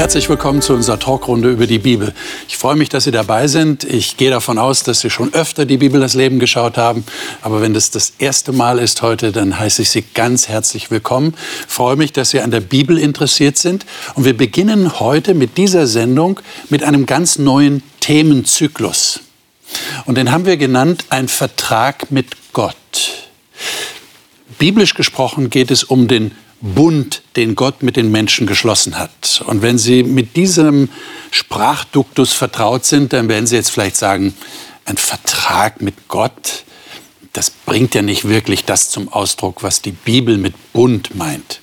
Herzlich willkommen zu unserer Talkrunde über die Bibel. Ich freue mich, dass Sie dabei sind. Ich gehe davon aus, dass Sie schon öfter die Bibel das Leben geschaut haben. Aber wenn das das erste Mal ist heute, dann heiße ich Sie ganz herzlich willkommen. Ich freue mich, dass Sie an der Bibel interessiert sind. Und wir beginnen heute mit dieser Sendung mit einem ganz neuen Themenzyklus. Und den haben wir genannt, ein Vertrag mit Gott. Biblisch gesprochen geht es um den Bund, den Gott mit den Menschen geschlossen hat. Und wenn Sie mit diesem Sprachduktus vertraut sind, dann werden Sie jetzt vielleicht sagen, ein Vertrag mit Gott, das bringt ja nicht wirklich das zum Ausdruck, was die Bibel mit Bund meint.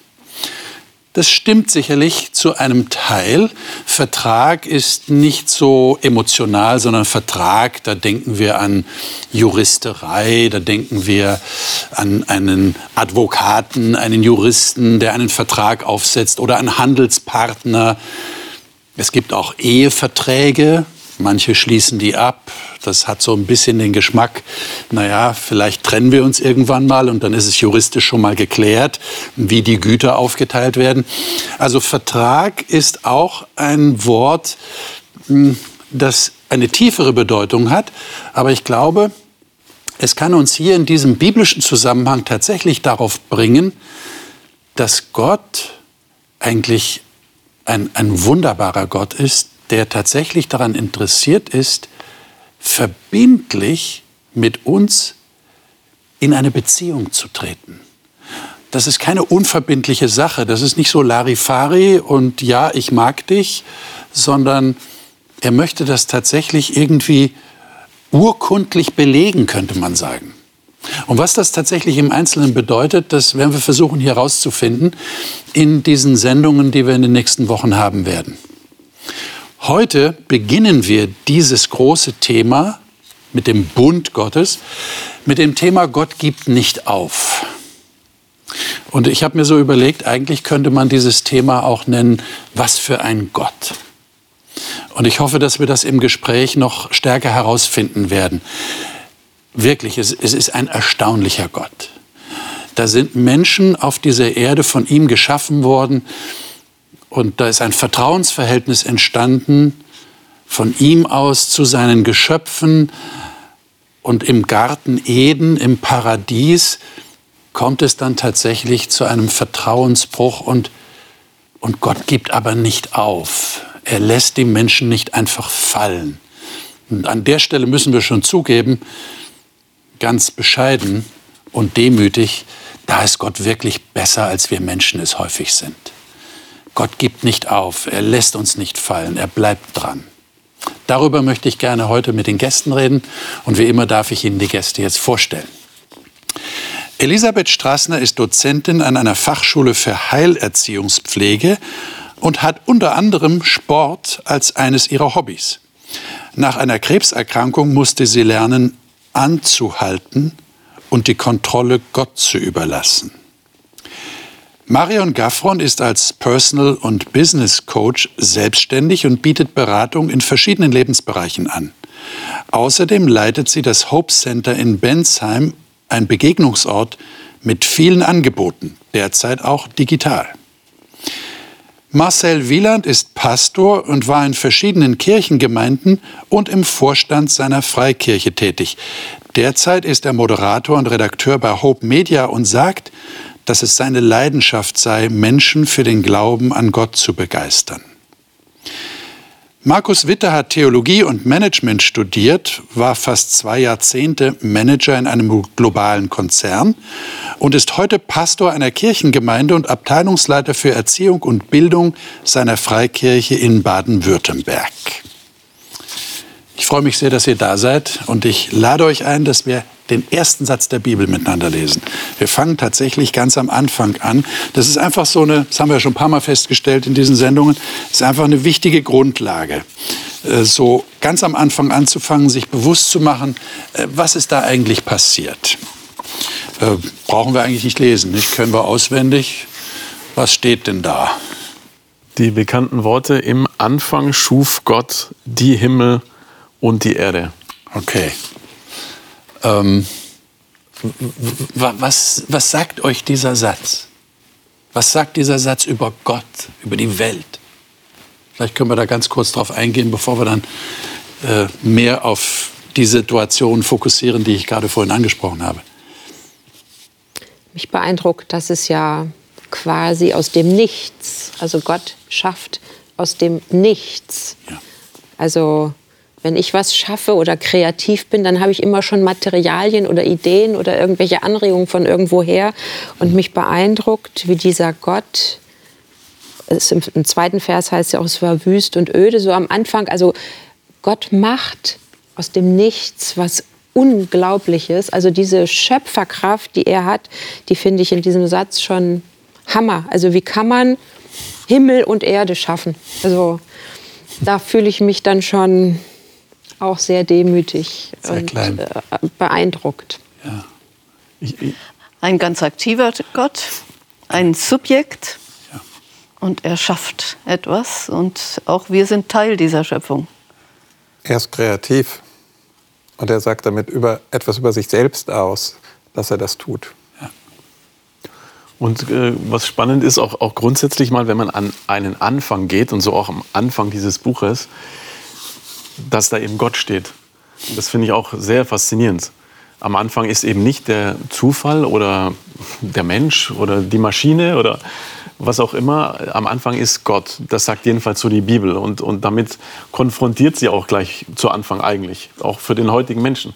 Das stimmt sicherlich zu einem Teil. Vertrag ist nicht so emotional, sondern Vertrag, da denken wir an Juristerei, da denken wir an einen Advokaten, einen Juristen, der einen Vertrag aufsetzt oder einen Handelspartner. Es gibt auch Eheverträge, Manche schließen die ab. Das hat so ein bisschen den Geschmack, naja, vielleicht trennen wir uns irgendwann mal und dann ist es juristisch schon mal geklärt, wie die Güter aufgeteilt werden. Also Vertrag ist auch ein Wort, hm, das eine tiefere Bedeutung hat. Aber ich glaube, es kann uns hier in diesem biblischen Zusammenhang tatsächlich darauf bringen, dass Gott eigentlich ein, ein wunderbarer Gott ist, der tatsächlich daran interessiert ist, verbindlich mit uns in eine Beziehung zu treten. Das ist keine unverbindliche Sache. Das ist nicht so Larifari und ja, ich mag dich, sondern er möchte das tatsächlich irgendwie urkundlich belegen, könnte man sagen. Und was das tatsächlich im Einzelnen bedeutet, das werden wir versuchen hier herauszufinden in diesen Sendungen, die wir in den nächsten Wochen haben werden. Heute beginnen wir dieses große Thema mit dem Bund Gottes, mit dem Thema Gott gibt nicht auf. Und ich habe mir so überlegt, eigentlich könnte man dieses Thema auch nennen, was für ein Gott. Und ich hoffe, dass wir das im Gespräch noch stärker herausfinden werden. Wirklich, es, es ist ein erstaunlicher Gott. Da sind Menschen auf dieser Erde von ihm geschaffen worden, und da ist ein Vertrauensverhältnis entstanden von ihm aus zu seinen Geschöpfen. Und im Garten Eden, im Paradies, kommt es dann tatsächlich zu einem Vertrauensbruch und, und Gott gibt aber nicht auf. Er lässt die Menschen nicht einfach fallen. Und an der Stelle müssen wir schon zugeben, ganz bescheiden und demütig, da ist Gott wirklich besser, als wir Menschen es häufig sind. Gott gibt nicht auf, er lässt uns nicht fallen, er bleibt dran. Darüber möchte ich gerne heute mit den Gästen reden und wie immer darf ich Ihnen die Gäste jetzt vorstellen. Elisabeth Strassner ist Dozentin an einer Fachschule für Heilerziehungspflege und hat unter anderem Sport als eines ihrer Hobbys. Nach einer Krebserkrankung musste sie lernen, anzuhalten und die Kontrolle Gott zu überlassen. Marion Gaffron ist als Personal- und Business Coach selbstständig und bietet Beratung in verschiedenen Lebensbereichen an. Außerdem leitet sie das Hope Center in Bensheim, ein Begegnungsort mit vielen Angeboten, derzeit auch digital. Marcel Wieland ist Pastor und war in verschiedenen Kirchengemeinden und im Vorstand seiner Freikirche tätig. Derzeit ist er Moderator und Redakteur bei Hope Media und sagt, dass es seine Leidenschaft sei, Menschen für den Glauben an Gott zu begeistern. Markus Witter hat Theologie und Management studiert, war fast zwei Jahrzehnte Manager in einem globalen Konzern und ist heute Pastor einer Kirchengemeinde und Abteilungsleiter für Erziehung und Bildung seiner Freikirche in Baden-Württemberg. Ich freue mich sehr, dass ihr da seid und ich lade euch ein, dass wir den ersten Satz der Bibel miteinander lesen. Wir fangen tatsächlich ganz am Anfang an. Das ist einfach so eine, das haben wir ja schon ein paar Mal festgestellt in diesen Sendungen, ist einfach eine wichtige Grundlage. Äh, so ganz am Anfang anzufangen, sich bewusst zu machen, äh, was ist da eigentlich passiert. Äh, brauchen wir eigentlich nicht lesen, nicht? Können wir auswendig. Was steht denn da? Die bekannten Worte, im Anfang schuf Gott die Himmel und die Erde. Okay. Ähm, was, was sagt euch dieser Satz? Was sagt dieser Satz über Gott, über die Welt? Vielleicht können wir da ganz kurz drauf eingehen, bevor wir dann äh, mehr auf die Situation fokussieren, die ich gerade vorhin angesprochen habe. Mich beeindruckt, dass es ja quasi aus dem Nichts, also Gott schafft aus dem Nichts. Ja. Also wenn ich was schaffe oder kreativ bin, dann habe ich immer schon Materialien oder Ideen oder irgendwelche Anregungen von irgendwoher. Und mich beeindruckt, wie dieser Gott, im, zweiten Vers heißt ja auch, es war wüst und öde, so am Anfang, also Gott macht aus dem Nichts was Unglaubliches. Also diese Schöpferkraft, die er hat, die finde ich in diesem Satz schon Hammer. Also wie kann man Himmel und Erde schaffen? Also da fühle ich mich dann schon auch sehr demütig sehr und klein. Äh, beeindruckt. Ja. Ein ganz aktiver Gott, ein Subjekt ja. und er schafft etwas und auch wir sind Teil dieser Schöpfung. Er ist kreativ und er sagt damit über, etwas über sich selbst aus, dass er das tut. Und äh, was spannend ist, auch, auch grundsätzlich mal, wenn man an einen Anfang geht und so auch am Anfang dieses Buches, dass da eben Gott steht. Das finde ich auch sehr faszinierend. Am Anfang ist eben nicht der Zufall oder der Mensch oder die Maschine oder was auch immer. Am Anfang ist Gott. Das sagt jedenfalls so die Bibel. Und, und damit konfrontiert sie auch gleich zu Anfang eigentlich, auch für den heutigen Menschen.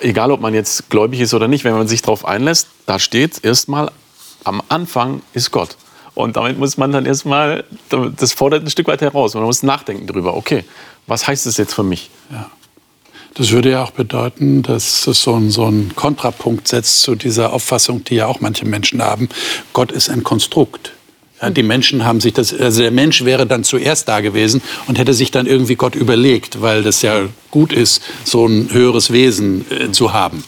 Egal, ob man jetzt gläubig ist oder nicht, wenn man sich darauf einlässt, da steht erstmal, am Anfang ist Gott. Und damit muss man dann erstmal, das fordert ein Stück weit heraus. Man muss nachdenken darüber, okay, was heißt das jetzt für mich? Ja. Das würde ja auch bedeuten, dass es so einen, so Kontrapunkt setzt zu dieser Auffassung, die ja auch manche Menschen haben. Gott ist ein Konstrukt. Ja, die Menschen haben sich das, also der Mensch wäre dann zuerst da gewesen und hätte sich dann irgendwie Gott überlegt, weil das ja gut ist, so ein höheres Wesen äh, zu haben.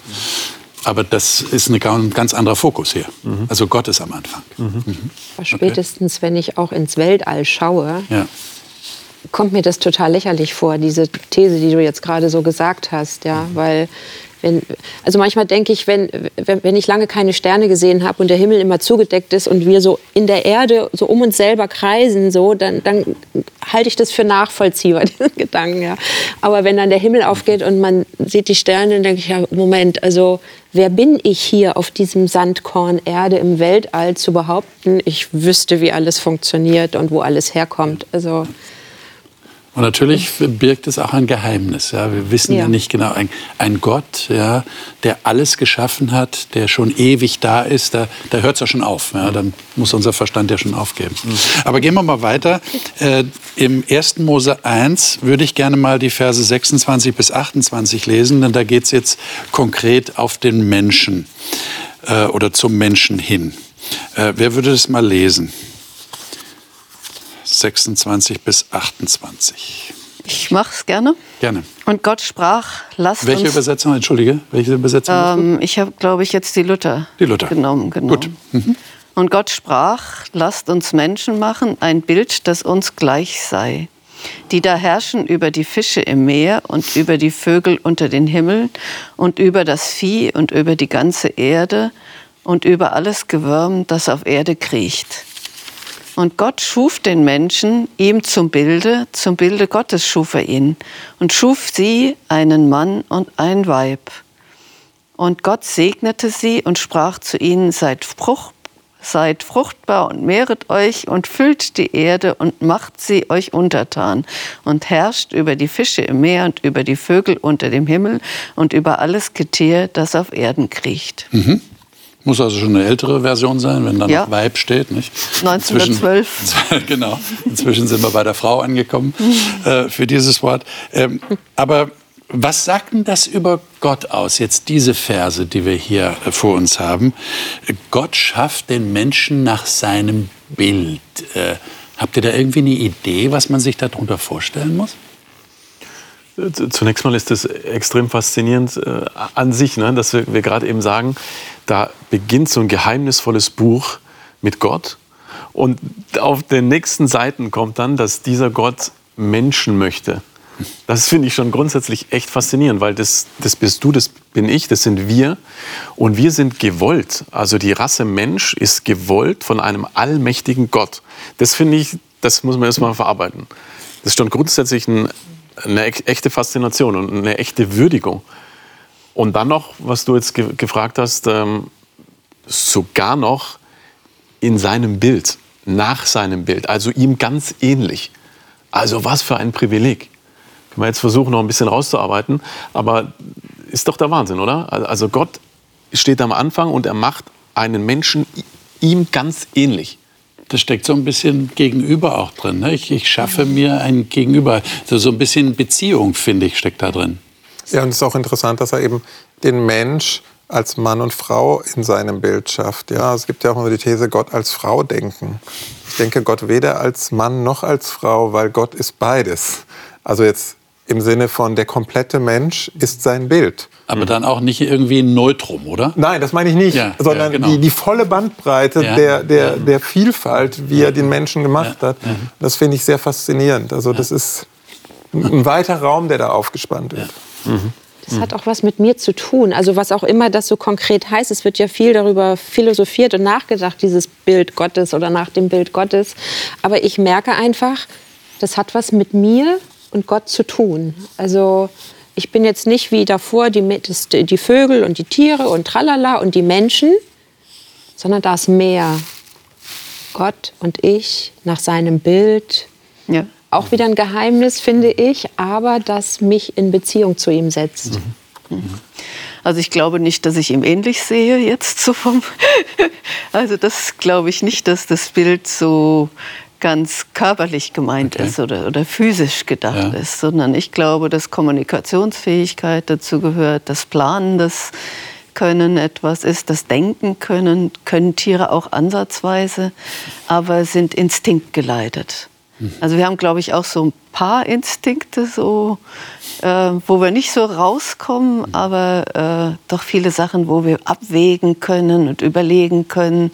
Aber das ist ein ganz anderer Fokus hier. Mhm. Also Gott ist am Anfang. Mhm. Mhm. Spätestens, wenn ich auch ins Weltall schaue, ja kommt mir das total lächerlich vor, diese These, die du jetzt gerade so gesagt hast, ja, weil wenn, also manchmal denke ich, wenn, wenn ich lange keine Sterne gesehen habe und der Himmel immer zugedeckt ist und wir so in der Erde so um uns selber kreisen, so, dann, dann halte ich das für nachvollziehbar, diesen Gedanken. Ja. Aber wenn dann der Himmel aufgeht und man sieht die Sterne, dann denke ich, ja, Moment, also wer bin ich hier auf diesem Sandkorn Erde im Weltall zu behaupten, ich wüsste, wie alles funktioniert und wo alles herkommt. Also und natürlich birgt es auch ein Geheimnis. Ja. Wir wissen ja, ja nicht genau, ein, ein, Gott, ja, der alles geschaffen hat, der schon ewig da ist, da, da hört es ja schon auf. Ja. Dann muss unser Verstand ja schon aufgeben. Mhm. Aber gehen wir mal weiter. Äh, Im 1. Mose 1 würde ich gerne mal die Verse 26 bis 28 lesen, denn da geht es jetzt konkret auf den Menschen äh, oder zum Menschen hin. Äh, wer würde das mal lesen? 26 bis 28. Ich mache es gerne. Gerne. Und Gott sprach, lasst Welche uns, Übersetzung, entschuldige, welche Übersetzung? Ähm, ich habe, glaube ich, jetzt die Luther, die Luther. genommen. Genau. Gut. Mhm. Und Gott sprach, lasst uns Menschen machen, ein Bild, das uns gleich sei, die da herrschen über die Fische im Meer und über die Vögel unter den Himmeln und über das Vieh und über die ganze Erde und über alles Gewürm, das auf Erde kriecht. Und Gott schuf den Menschen ihm zum Bilde, zum Bilde Gottes schuf er ihn und schuf sie, einen Mann und ein Weib. Und Gott segnete sie und sprach zu ihnen, seid, Frucht, seid fruchtbar und mehret euch und füllt die Erde und macht sie euch untertan und herrscht über die Fische im Meer und über die Vögel unter dem Himmel und über alles Getier, das auf Erden kriecht. Mhm. Muss also schon eine ältere Version sein, wenn da ja. noch Weib steht. Nicht? 1912. Inzwischen, genau. Inzwischen sind wir bei der Frau angekommen äh, für dieses Wort. Ähm, aber was sagt denn das über Gott aus, jetzt diese Verse, die wir hier äh, vor uns haben? Gott schafft den Menschen nach seinem Bild. Äh, habt ihr da irgendwie eine Idee, was man sich darunter vorstellen muss? Zunächst mal ist es extrem faszinierend äh, an sich, ne, dass wir, wir gerade eben sagen, da beginnt so ein geheimnisvolles Buch mit Gott und auf den nächsten Seiten kommt dann, dass dieser Gott Menschen möchte. Das finde ich schon grundsätzlich echt faszinierend, weil das, das bist du, das bin ich, das sind wir. Und wir sind gewollt. Also die Rasse Mensch ist gewollt von einem allmächtigen Gott. Das finde ich, das muss man erstmal verarbeiten. Das ist schon grundsätzlich ein, eine echte Faszination und eine echte Würdigung. Und dann noch, was du jetzt ge gefragt hast, ähm, sogar noch in seinem Bild, nach seinem Bild, also ihm ganz ähnlich. Also was für ein Privileg. Können wir jetzt versuchen, noch ein bisschen rauszuarbeiten, aber ist doch der Wahnsinn, oder? Also Gott steht am Anfang und er macht einen Menschen ihm ganz ähnlich. Das steckt so ein bisschen Gegenüber auch drin. Ne? Ich, ich, schaffe mir ein Gegenüber. So, so ein bisschen Beziehung, finde ich, steckt da drin. Ja, und es ist auch interessant, dass er eben den Mensch als Mann und Frau in seinem Bild schafft. Ja, es gibt ja auch immer die These, Gott als Frau denken. Ich denke Gott weder als Mann noch als Frau, weil Gott ist beides. Also jetzt im Sinne von der komplette Mensch ist sein Bild. Aber dann auch nicht irgendwie ein Neutrum, oder? Nein, das meine ich nicht, ja, sondern ja, genau. die, die, volle Bandbreite ja, der, der, der Vielfalt, wie er den Menschen gemacht hat. Das finde ich sehr faszinierend. Also das ist ein weiter Raum, der da aufgespannt wird. Mhm. Das hat auch was mit mir zu tun. Also was auch immer das so konkret heißt. Es wird ja viel darüber philosophiert und nachgedacht, dieses Bild Gottes oder nach dem Bild Gottes. Aber ich merke einfach, das hat was mit mir und Gott zu tun. Also ich bin jetzt nicht wie davor die, die Vögel und die Tiere und tralala und die Menschen, sondern da ist mehr. Gott und ich nach seinem Bild. Ja. Auch wieder ein Geheimnis, finde ich, aber das mich in Beziehung zu ihm setzt. Mhm. Mhm. Also ich glaube nicht, dass ich ihm ähnlich sehe jetzt so vom. also das glaube ich nicht, dass das Bild so ganz körperlich gemeint okay. ist oder, oder physisch gedacht ja. ist, sondern ich glaube, dass Kommunikationsfähigkeit dazu gehört, das Planen, das Können etwas ist, das Denken können, können Tiere auch ansatzweise, aber sind instinktgeleitet. Mhm. Also wir haben, glaube ich, auch so ein paar Instinkte, so, äh, wo wir nicht so rauskommen, mhm. aber äh, doch viele Sachen, wo wir abwägen können und überlegen können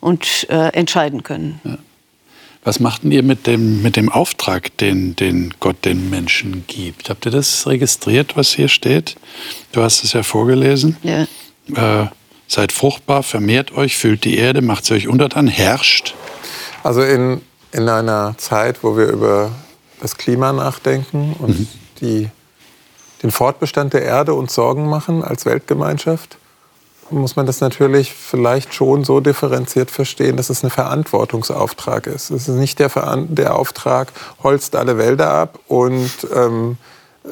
und äh, entscheiden können. Ja. Was macht ihr mit dem, mit dem Auftrag, den, den Gott den Menschen gibt? Habt ihr das registriert, was hier steht? Du hast es ja vorgelesen. Ja. Äh, seid fruchtbar, vermehrt euch, füllt die Erde, macht sie euch untertan, herrscht. Also in, in einer Zeit, wo wir über das Klima nachdenken und mhm. die, den Fortbestand der Erde uns Sorgen machen als Weltgemeinschaft, muss man das natürlich vielleicht schon so differenziert verstehen, dass es ein Verantwortungsauftrag ist. Es ist nicht der, der Auftrag, holzt alle Wälder ab und ähm, äh,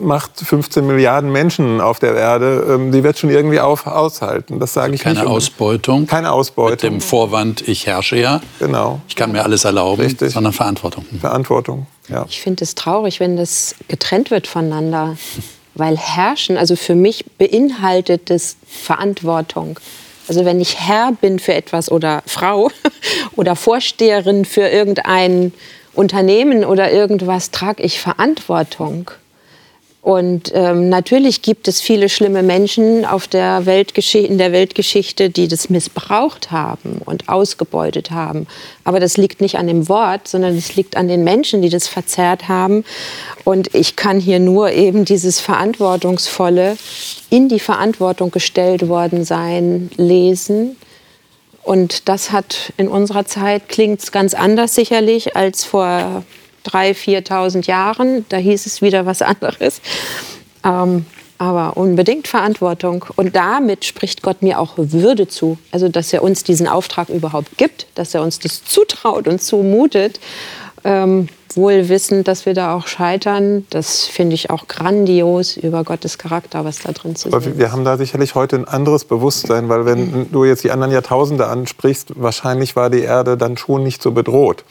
macht 15 Milliarden Menschen auf der Erde, ähm, die wird schon irgendwie auf, aushalten. Das sage ich Keine nicht. Ausbeutung. Keine Ausbeutung. Mit dem Vorwand, ich herrsche ja. Genau. Ich kann mir alles erlauben, Richtig. sondern Verantwortung. Verantwortung, ja. Ich finde es traurig, wenn das getrennt wird voneinander. Weil Herrschen, also für mich beinhaltet es Verantwortung. Also wenn ich Herr bin für etwas oder Frau oder Vorsteherin für irgendein Unternehmen oder irgendwas, trage ich Verantwortung. Und ähm, natürlich gibt es viele schlimme Menschen auf der in der Weltgeschichte, die das missbraucht haben und ausgebeutet haben. Aber das liegt nicht an dem Wort, sondern es liegt an den Menschen, die das verzerrt haben. Und ich kann hier nur eben dieses Verantwortungsvolle, in die Verantwortung gestellt worden sein, lesen. Und das hat in unserer Zeit, klingt ganz anders sicherlich als vor 3.000, 4.000 Jahren. Da hieß es wieder was anderes. Ähm, aber unbedingt Verantwortung. Und damit spricht Gott mir auch Würde zu. Also, dass er uns diesen Auftrag überhaupt gibt, dass er uns das zutraut und zumutet. Ähm, wohl wissend, dass wir da auch scheitern. Das finde ich auch grandios über Gottes Charakter, was da drin zu sehen ist. Wir haben da sicherlich heute ein anderes Bewusstsein, weil wenn mhm. du jetzt die anderen Jahrtausende ansprichst, wahrscheinlich war die Erde dann schon nicht so bedroht.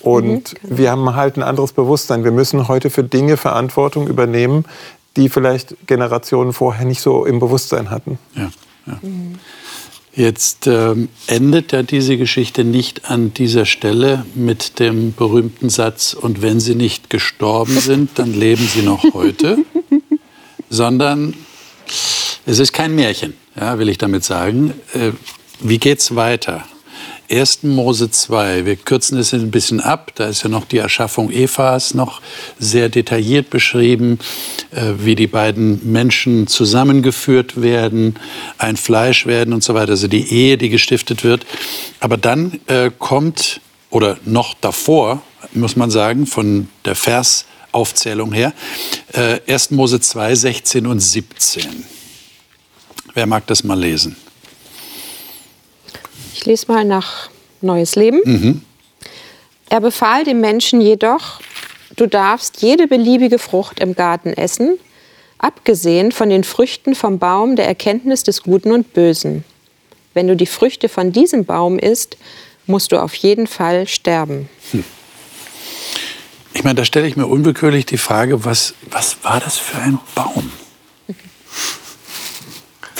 Und mhm, genau. wir haben halt ein anderes Bewusstsein. Wir müssen heute für Dinge Verantwortung übernehmen, die vielleicht Generationen vorher nicht so im Bewusstsein hatten. Ja, ja. Mhm. Jetzt ähm, endet ja diese Geschichte nicht an dieser Stelle mit dem berühmten Satz, und wenn sie nicht gestorben sind, dann leben sie noch heute, sondern es ist kein Märchen, ja, will ich damit sagen. Äh, wie geht's weiter? 1. Mose 2. Wir kürzen es ein bisschen ab. Da ist ja noch die Erschaffung Evas noch sehr detailliert beschrieben, äh, wie die beiden Menschen zusammengeführt werden, ein Fleisch werden und so weiter. Also die Ehe, die gestiftet wird. Aber dann äh, kommt, oder noch davor, muss man sagen, von der Versaufzählung her, äh, 1. Mose 2, 16 und 17. Wer mag das mal lesen? Ich lese mal nach Neues Leben. Mhm. Er befahl dem Menschen jedoch, du darfst jede beliebige Frucht im Garten essen, abgesehen von den Früchten vom Baum der Erkenntnis des Guten und Bösen. Wenn du die Früchte von diesem Baum isst, musst du auf jeden Fall sterben. Ich meine, da stelle ich mir unwillkürlich die Frage, was, was war das für ein Baum?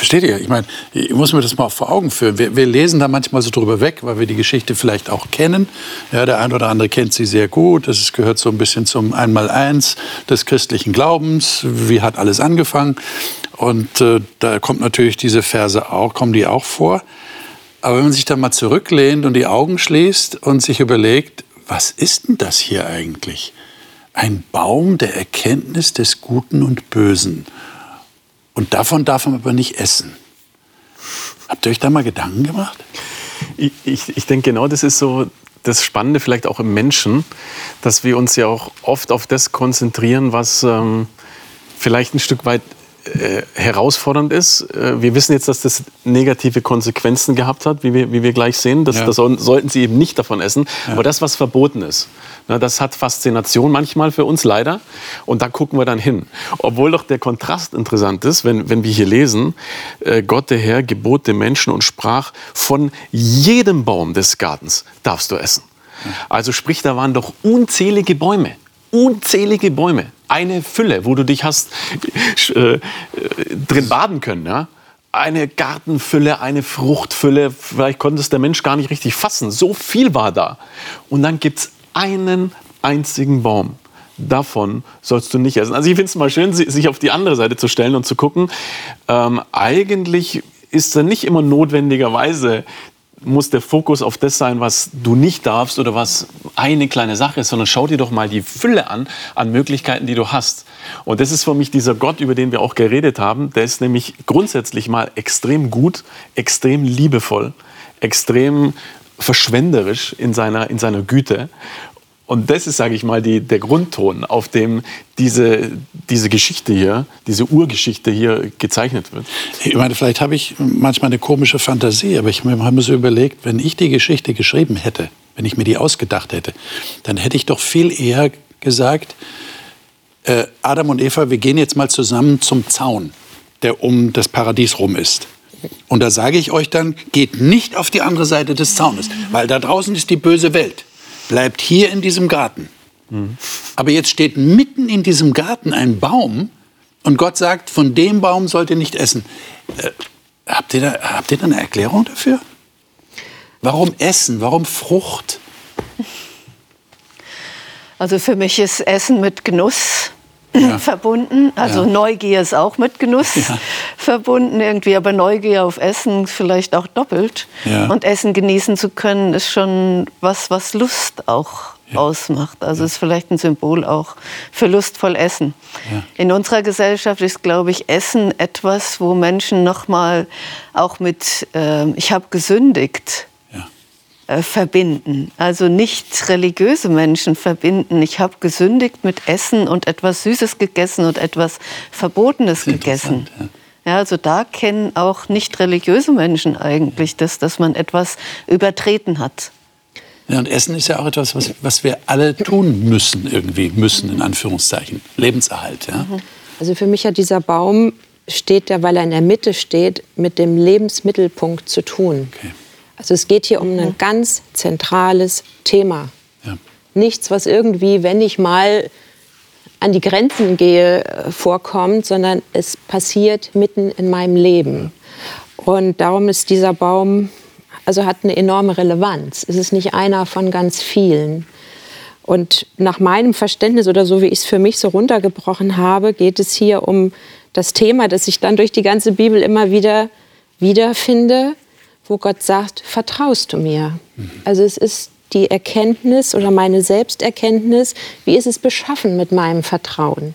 Versteht ihr? Ich meine, ich muss mir das mal vor Augen führen. Wir, wir, lesen da manchmal so drüber weg, weil wir die Geschichte vielleicht auch kennen. Ja, der ein oder andere kennt sie sehr gut. Das gehört so ein bisschen zum Einmaleins des christlichen Glaubens. Wie hat alles angefangen? Und äh, da kommt natürlich diese Verse auch, kommen die auch vor. Aber wenn man sich da mal zurücklehnt und die Augen schließt und sich überlegt, was ist denn das hier eigentlich? Ein Baum der Erkenntnis des Guten und Bösen. Und davon darf man aber nicht essen. Habt ihr euch da mal Gedanken gemacht? Ich, ich, ich denke, genau das ist so das Spannende vielleicht auch im Menschen, dass wir uns ja auch oft auf das konzentrieren, was ähm, vielleicht ein Stück weit äh, herausfordernd ist. Äh, wir wissen jetzt, dass das negative Konsequenzen gehabt hat, wie wir, wie wir gleich sehen. Das, ja. das sollten Sie eben nicht davon essen. Ja. Aber das, was verboten ist, na, das hat Faszination manchmal für uns leider. Und da gucken wir dann hin. Obwohl doch der Kontrast interessant ist, wenn, wenn wir hier lesen, äh, Gott der Herr gebot dem Menschen und sprach, von jedem Baum des Gartens darfst du essen. Also sprich, da waren doch unzählige Bäume. Unzählige Bäume. Eine Fülle, wo du dich hast äh, drin baden können. Ja? eine Gartenfülle, eine Fruchtfülle. Vielleicht konnte es der Mensch gar nicht richtig fassen. So viel war da. Und dann gibt es einen einzigen Baum. Davon sollst du nicht essen. Also ich finde es mal schön, sich auf die andere Seite zu stellen und zu gucken. Ähm, eigentlich ist da nicht immer notwendigerweise muss der Fokus auf das sein, was du nicht darfst oder was eine kleine Sache ist, sondern schau dir doch mal die Fülle an an Möglichkeiten, die du hast. Und das ist für mich dieser Gott, über den wir auch geredet haben. Der ist nämlich grundsätzlich mal extrem gut, extrem liebevoll, extrem verschwenderisch in seiner, in seiner Güte. Und das ist, sage ich mal, die, der Grundton, auf dem diese, diese Geschichte hier, diese Urgeschichte hier gezeichnet wird. Ich meine, vielleicht habe ich manchmal eine komische Fantasie, aber ich habe mir so überlegt, wenn ich die Geschichte geschrieben hätte, wenn ich mir die ausgedacht hätte, dann hätte ich doch viel eher gesagt, äh, Adam und Eva, wir gehen jetzt mal zusammen zum Zaun, der um das Paradies rum ist. Und da sage ich euch dann, geht nicht auf die andere Seite des Zaunes, weil da draußen ist die böse Welt. Bleibt hier in diesem Garten. Mhm. Aber jetzt steht mitten in diesem Garten ein Baum und Gott sagt, von dem Baum sollt ihr nicht essen. Äh, habt, ihr da, habt ihr da eine Erklärung dafür? Warum Essen? Warum Frucht? Also für mich ist Essen mit Genuss ja. verbunden. Also ja. Neugier ist auch mit Genuss ja. verbunden irgendwie, aber Neugier auf Essen vielleicht auch doppelt. Und Essen genießen zu können, ist schon was, was Lust auch ausmacht. Also ist vielleicht ein Symbol auch für lustvoll Essen. In unserer Gesellschaft ist, glaube ich, Essen etwas, wo Menschen noch mal auch mit äh, ich habe gesündigt äh, verbinden. Also nicht religiöse Menschen verbinden. Ich habe gesündigt mit Essen und etwas Süßes gegessen und etwas Verbotenes gegessen. Ja. Ja, also da kennen auch nicht religiöse Menschen eigentlich das, dass man etwas übertreten hat. Ja, und Essen ist ja auch etwas, was, was wir alle tun müssen, irgendwie müssen, in Anführungszeichen. Lebenserhalt. Ja? Mhm. Also für mich hat dieser Baum, steht ja, weil er in der Mitte steht, mit dem Lebensmittelpunkt zu tun. Okay. Also es geht hier um ein ganz zentrales Thema. Ja. Nichts, was irgendwie, wenn ich mal an die Grenzen gehe, äh, vorkommt, sondern es passiert mitten in meinem Leben. Und darum ist dieser Baum, also hat eine enorme Relevanz. Es ist nicht einer von ganz vielen. Und nach meinem Verständnis oder so wie ich es für mich so runtergebrochen habe, geht es hier um das Thema, das ich dann durch die ganze Bibel immer wieder wiederfinde, wo Gott sagt, vertraust du mir? Also es ist die Erkenntnis oder meine Selbsterkenntnis, wie ist es beschaffen mit meinem Vertrauen?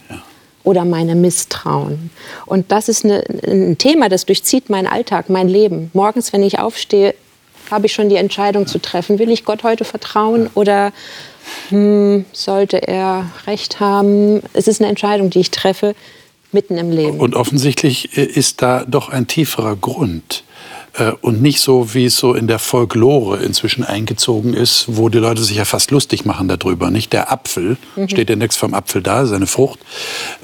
Oder meinem Misstrauen. Und das ist eine, ein Thema, das durchzieht meinen Alltag, mein Leben. Morgens, wenn ich aufstehe, habe ich schon die Entscheidung zu treffen, will ich Gott heute vertrauen oder hm, sollte er recht haben? Es ist eine Entscheidung, die ich treffe mitten im Leben. Und offensichtlich äh, ist da doch ein tieferer Grund. Äh, und nicht so, wie es so in der Folklore inzwischen eingezogen ist, wo die Leute sich ja fast lustig machen darüber. Nicht der Apfel, mhm. steht ja nichts vom Apfel da, seine Frucht.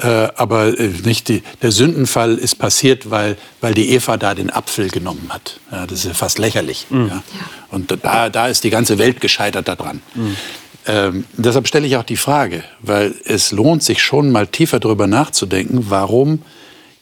Äh, aber nicht die, der Sündenfall ist passiert, weil, weil die Eva da den Apfel genommen hat. Ja, das ist ja fast lächerlich. Mhm. Ja. Und da, da ist die ganze Welt gescheitert daran. Mhm. Ähm, deshalb stelle ich auch die Frage, weil es lohnt sich schon mal tiefer darüber nachzudenken, warum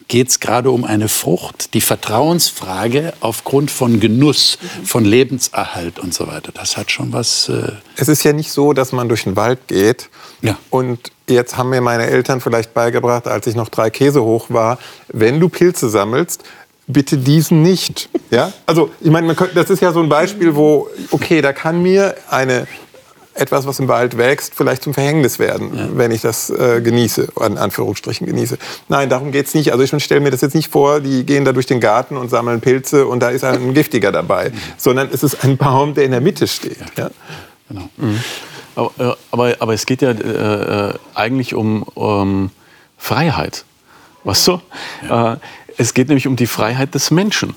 geht es gerade um eine Frucht, die Vertrauensfrage aufgrund von Genuss, von Lebenserhalt und so weiter. Das hat schon was. Äh es ist ja nicht so, dass man durch den Wald geht ja. und jetzt haben mir meine Eltern vielleicht beigebracht, als ich noch drei Käse hoch war, wenn du Pilze sammelst, bitte diesen nicht. Ja? Also, ich meine, das ist ja so ein Beispiel, wo, okay, da kann mir eine etwas, was im Wald wächst, vielleicht zum Verhängnis werden, ja. wenn ich das äh, genieße, an Anführungsstrichen genieße. Nein, darum geht es nicht. Also ich stelle mir das jetzt nicht vor, die gehen da durch den Garten und sammeln Pilze und da ist ein giftiger dabei, mhm. sondern es ist ein Baum, der in der Mitte steht. Ja. Genau. Mhm. Aber, äh, aber, aber, es geht ja äh, äh, eigentlich um, um Freiheit. Weißt du? Ja. Äh, es geht nämlich um die Freiheit des Menschen.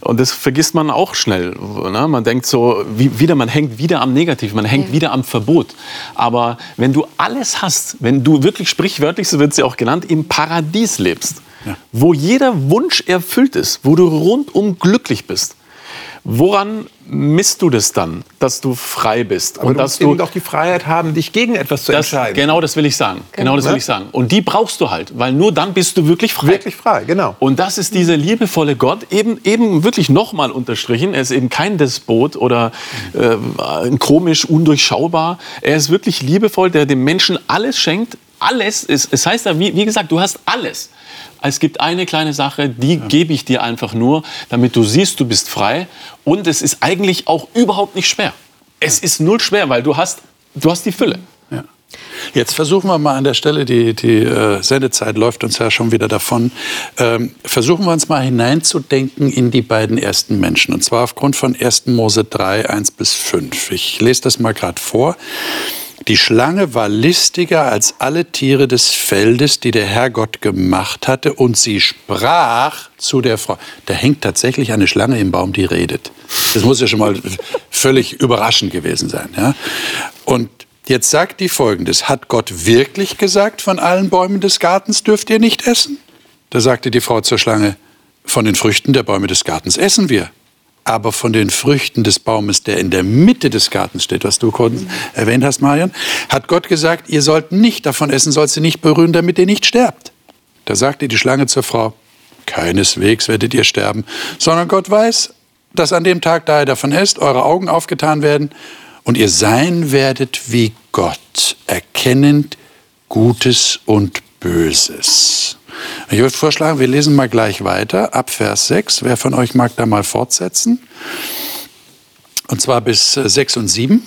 Und das vergisst man auch schnell. Ne? Man denkt so, wie, wieder, man hängt wieder am Negativ, man hängt ja. wieder am Verbot. Aber wenn du alles hast, wenn du wirklich sprichwörtlich, so wird es ja auch genannt, im Paradies lebst, ja. wo jeder Wunsch erfüllt ist, wo du rundum glücklich bist, Woran misst du das dann, dass du frei bist? Aber und du musst dass du doch die Freiheit haben, dich gegen etwas zu das, entscheiden. Genau das will ich sagen. Genau, genau das will ich sagen. Und die brauchst du halt, weil nur dann bist du wirklich frei. Wirklich frei, genau. Und das ist dieser liebevolle Gott, eben, eben wirklich nochmal unterstrichen. Er ist eben kein Despot oder äh, komisch, undurchschaubar. Er ist wirklich liebevoll, der dem Menschen alles schenkt. Alles. Es, es heißt ja, wie, wie gesagt, du hast alles. Es gibt eine kleine Sache, die ja. gebe ich dir einfach nur, damit du siehst, du bist frei. Und es ist eigentlich auch überhaupt nicht schwer. Es ist null schwer, weil du hast, du hast die Fülle. Ja. Jetzt versuchen wir mal an der Stelle, die, die äh, Sendezeit läuft uns ja schon wieder davon, ähm, versuchen wir uns mal hineinzudenken in die beiden ersten Menschen. Und zwar aufgrund von 1. Mose 3, 1 bis 5. Ich lese das mal gerade vor. Die Schlange war listiger als alle Tiere des Feldes, die der Herr Gott gemacht hatte, und sie sprach zu der Frau. Da hängt tatsächlich eine Schlange im Baum, die redet. Das muss ja schon mal völlig überraschend gewesen sein. Ja? Und jetzt sagt die folgendes: Hat Gott wirklich gesagt, von allen Bäumen des Gartens dürft ihr nicht essen? Da sagte die Frau zur Schlange: Von den Früchten der Bäume des Gartens essen wir aber von den Früchten des Baumes, der in der Mitte des Gartens steht, was du erwähnt hast, Marion, hat Gott gesagt, ihr sollt nicht davon essen, sollt sie nicht berühren, damit ihr nicht sterbt. Da sagte die Schlange zur Frau, keineswegs werdet ihr sterben, sondern Gott weiß, dass an dem Tag, da ihr davon esst, eure Augen aufgetan werden und ihr sein werdet wie Gott, erkennend Gutes und Böses. Ich würde vorschlagen, wir lesen mal gleich weiter, ab Vers 6. Wer von euch mag da mal fortsetzen? Und zwar bis 6 äh, und 7.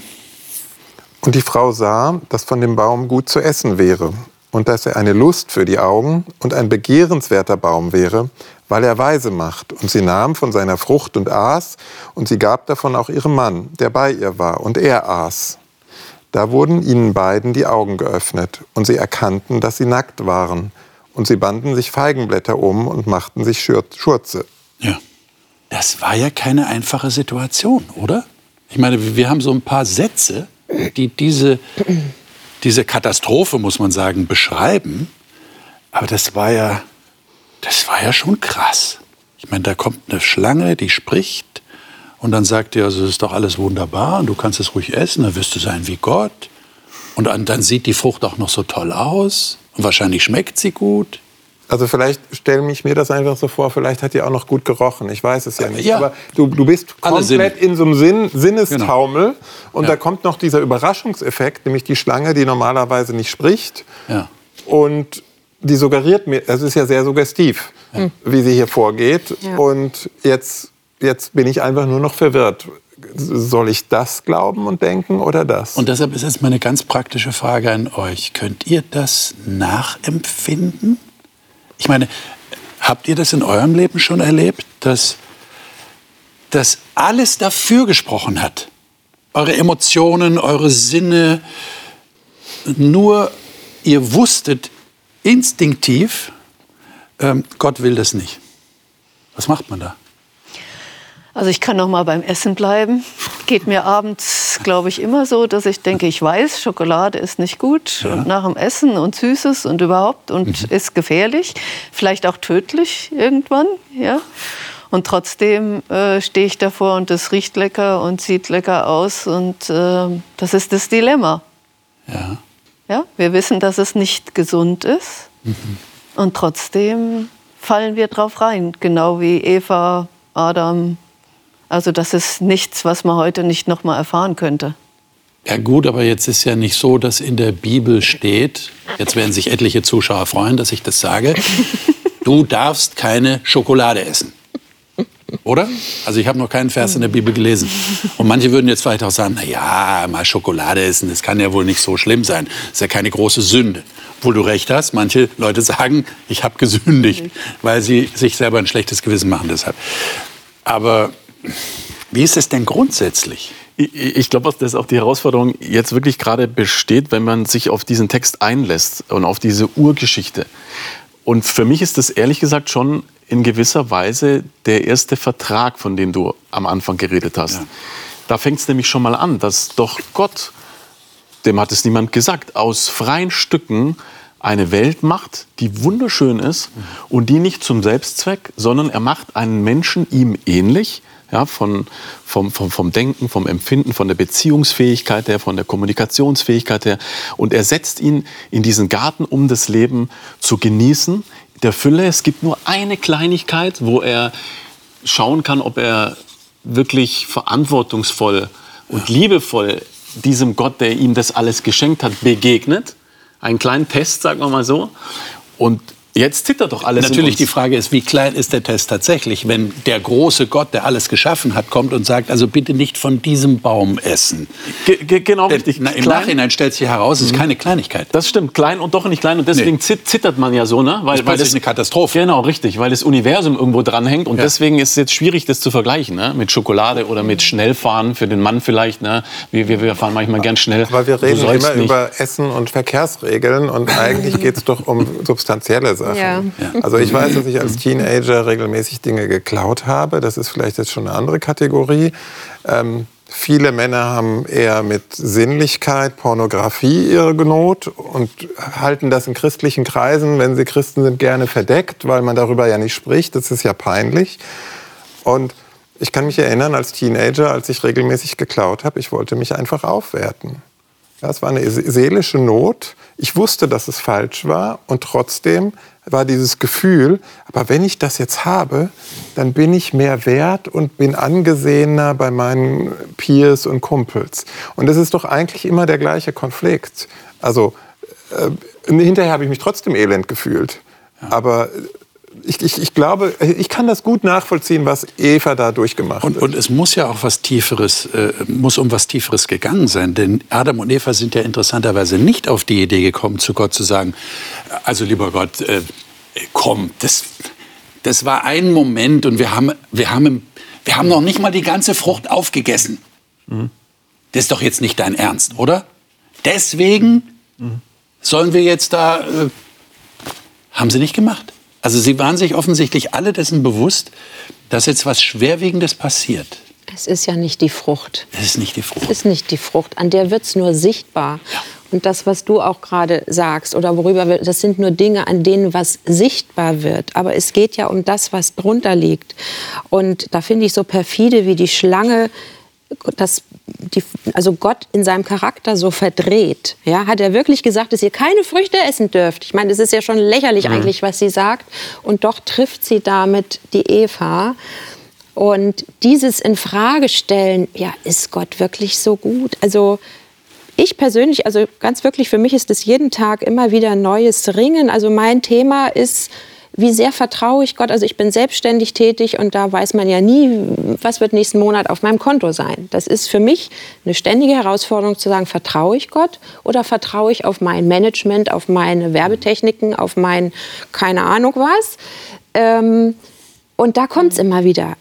Und die Frau sah, dass von dem Baum gut zu essen wäre und dass er eine Lust für die Augen und ein begehrenswerter Baum wäre, weil er weise macht. Und sie nahm von seiner Frucht und aß, und sie gab davon auch ihrem Mann, der bei ihr war, und er aß. Da wurden ihnen beiden die Augen geöffnet, und sie erkannten, dass sie nackt waren und sie banden sich Feigenblätter um und machten sich Schurze. Ja. Das war ja keine einfache Situation, oder? Ich meine, wir haben so ein paar Sätze, die diese, diese Katastrophe, muss man sagen, beschreiben. Aber das war ja, das war ja schon krass. Ich meine, da kommt eine Schlange, die spricht und dann sagt ihr, also es ist doch alles wunderbar und du kannst es ruhig essen, dann wirst du sein wie Gott. Und dann sieht die Frucht auch noch so toll aus. Und wahrscheinlich schmeckt sie gut. Also vielleicht stelle ich mir das einfach so vor, vielleicht hat die auch noch gut gerochen. Ich weiß es ja nicht. Ja. Aber du, du bist komplett in so einem Sinn, Sinnestaumel. Genau. Und ja. da kommt noch dieser Überraschungseffekt, nämlich die Schlange, die normalerweise nicht spricht. Ja. Und die suggeriert mir, es ist ja sehr suggestiv, wie sie hier vorgeht. Und jetzt jetzt bin ich einfach nur noch verwirrt. Soll ich das glauben und denken oder das? Und deshalb ist jetzt meine ganz praktische Frage an euch. Könnt ihr das nachempfinden? Ich meine, habt ihr das in eurem Leben schon erlebt, dass, dass alles dafür gesprochen hat? Eure Emotionen, eure Sinne, nur ihr wusstet instinktiv, ähm, Gott will das nicht. Was macht man da? Also ich kann noch mal beim Essen bleiben. Geht mir abends, glaube ich, immer so, dass ich denke, ich weiß, Schokolade ist nicht gut ja. und nach dem Essen und Süßes und überhaupt und mhm. ist gefährlich, vielleicht auch tödlich irgendwann, ja. Und trotzdem äh, stehe ich davor und es riecht lecker und sieht lecker aus und äh, das ist das Dilemma. Ja. Ja, wir wissen, dass es nicht gesund ist mhm. und trotzdem fallen wir drauf rein, genau wie Eva, Adam, also das ist nichts, was man heute nicht noch mal erfahren könnte. Ja gut, aber jetzt ist ja nicht so, dass in der Bibel steht, jetzt werden sich etliche Zuschauer freuen, dass ich das sage, du darfst keine Schokolade essen. Oder? Also ich habe noch keinen Vers in der Bibel gelesen. Und manche würden jetzt vielleicht auch sagen, na ja, mal Schokolade essen, das kann ja wohl nicht so schlimm sein. Das ist ja keine große Sünde. Obwohl du recht hast, manche Leute sagen, ich habe gesündigt, weil sie sich selber ein schlechtes Gewissen machen deshalb. Aber wie ist es denn grundsätzlich? Ich, glaube, dass auch die Herausforderung jetzt wirklich gerade besteht, wenn man sich auf diesen Text einlässt und auf diese Urgeschichte. Und für mich ist das ehrlich gesagt schon in gewisser Weise der erste Vertrag, von dem du am Anfang geredet hast. Ja. Da fängt es nämlich schon mal an, dass doch Gott, dem hat es niemand gesagt, aus freien Stücken eine Welt macht, die wunderschön ist und die nicht zum Selbstzweck, sondern er macht einen Menschen ihm ähnlich, ja, von, vom, vom, vom Denken, vom Empfinden, von der Beziehungsfähigkeit her, von der Kommunikationsfähigkeit her. Und er setzt ihn in diesen Garten, um das Leben zu genießen, der Fülle. Es gibt nur eine Kleinigkeit, wo er schauen kann, ob er wirklich verantwortungsvoll und liebevoll diesem Gott, der ihm das alles geschenkt hat, begegnet einen kleinen Test, sagen wir mal so. Und Jetzt zittert doch alles. Natürlich, die Frage ist, wie klein ist der Test tatsächlich, wenn der große Gott, der alles geschaffen hat, kommt und sagt, also bitte nicht von diesem Baum essen. Ge genau äh, richtig. Na, Im klein. Nachhinein stellt sich heraus, es ist mhm. keine Kleinigkeit. Das stimmt, klein und doch nicht klein. Und deswegen nee. zittert man ja so, ne? Weil, das weil das eine Katastrophe. Genau, richtig, weil das Universum irgendwo dranhängt. Und ja. deswegen ist es jetzt schwierig, das zu vergleichen, ne? Mit Schokolade oder mit Schnellfahren für den Mann vielleicht. Ne? Wir, wir, wir fahren manchmal gern schnell. Weil wir reden immer nicht. über Essen und Verkehrsregeln und eigentlich geht es doch um substanzielle Sachen. Ja. Ja. Also ich weiß, dass ich als Teenager regelmäßig Dinge geklaut habe. Das ist vielleicht jetzt schon eine andere Kategorie. Ähm, viele Männer haben eher mit Sinnlichkeit, Pornografie ihre Not und halten das in christlichen Kreisen, wenn sie Christen sind, gerne verdeckt, weil man darüber ja nicht spricht. Das ist ja peinlich. Und ich kann mich erinnern, als Teenager, als ich regelmäßig geklaut habe, ich wollte mich einfach aufwerten. Das war eine seelische Not. Ich wusste, dass es falsch war und trotzdem war dieses Gefühl, aber wenn ich das jetzt habe, dann bin ich mehr wert und bin angesehener bei meinen Peers und Kumpels. Und das ist doch eigentlich immer der gleiche Konflikt. Also äh, hinterher habe ich mich trotzdem elend gefühlt. Aber ich, ich, ich, glaube, ich kann das gut nachvollziehen, was Eva da durchgemacht hat. Und es muss ja auch was Tieferes, äh, muss um was Tieferes gegangen sein. Denn Adam und Eva sind ja interessanterweise nicht auf die Idee gekommen, zu Gott zu sagen, also lieber Gott, äh, komm, das, das war ein Moment und wir haben, wir, haben, wir haben noch nicht mal die ganze Frucht aufgegessen. Mhm. Das ist doch jetzt nicht dein Ernst, oder? Deswegen mhm. sollen wir jetzt da... Äh, haben sie nicht gemacht. Also sie waren sich offensichtlich alle dessen bewusst, dass jetzt was Schwerwiegendes passiert. Es ist ja nicht die Frucht. Es ist nicht die Frucht. Es ist nicht die Frucht. An der wird es nur sichtbar. Ja. Und das, was du auch gerade sagst oder worüber wir, das sind nur Dinge, an denen was sichtbar wird. Aber es geht ja um das, was drunter liegt. Und da finde ich so perfide, wie die Schlange das, die, also Gott in seinem Charakter so verdreht. Ja, hat er wirklich gesagt, dass ihr keine Früchte essen dürft? Ich meine, es ist ja schon lächerlich mhm. eigentlich, was sie sagt. Und doch trifft sie damit die Eva. Und dieses in Frage stellen, ja, ist Gott wirklich so gut? Also ich persönlich, also ganz wirklich, für mich ist es jeden Tag immer wieder neues Ringen. Also mein Thema ist, wie sehr vertraue ich Gott? Also ich bin selbstständig tätig und da weiß man ja nie, was wird nächsten Monat auf meinem Konto sein. Das ist für mich eine ständige Herausforderung zu sagen, vertraue ich Gott oder vertraue ich auf mein Management, auf meine Werbetechniken, auf mein keine Ahnung was. Ähm, und da kommt es immer wieder.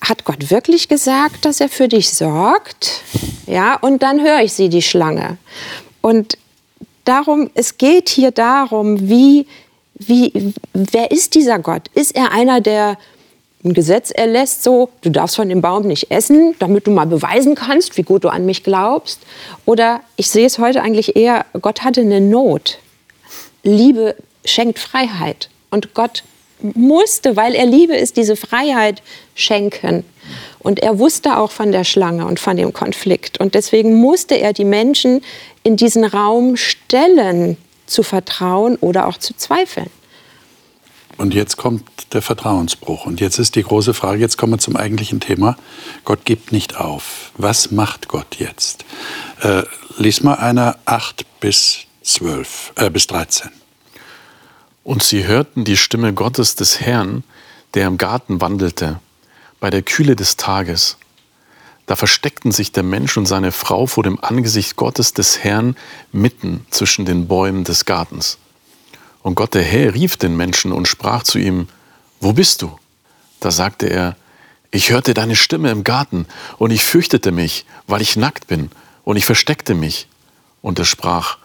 Hat Gott wirklich gesagt, dass er für dich sorgt? Ja, und dann höre ich sie, die Schlange. Und darum, es geht hier darum, wie, wie, wer ist dieser Gott? Ist er einer, der ein Gesetz erlässt, so, du darfst von dem Baum nicht essen, damit du mal beweisen kannst, wie gut du an mich glaubst? Oder ich sehe es heute eigentlich eher, Gott hatte eine Not. Liebe schenkt Freiheit. Und Gott musste, weil er Liebe ist, diese Freiheit schenken. Und er wusste auch von der Schlange und von dem Konflikt. Und deswegen musste er die Menschen in diesen Raum stellen, zu vertrauen oder auch zu zweifeln. Und jetzt kommt der Vertrauensbruch. Und jetzt ist die große Frage, jetzt kommen wir zum eigentlichen Thema. Gott gibt nicht auf. Was macht Gott jetzt? Äh, lies mal einer 8 bis 12, äh, bis 13. Und sie hörten die Stimme Gottes des Herrn, der im Garten wandelte, bei der Kühle des Tages. Da versteckten sich der Mensch und seine Frau vor dem Angesicht Gottes des Herrn mitten zwischen den Bäumen des Gartens. Und Gott der Herr rief den Menschen und sprach zu ihm, Wo bist du? Da sagte er, Ich hörte deine Stimme im Garten, und ich fürchtete mich, weil ich nackt bin, und ich versteckte mich. Und er sprach,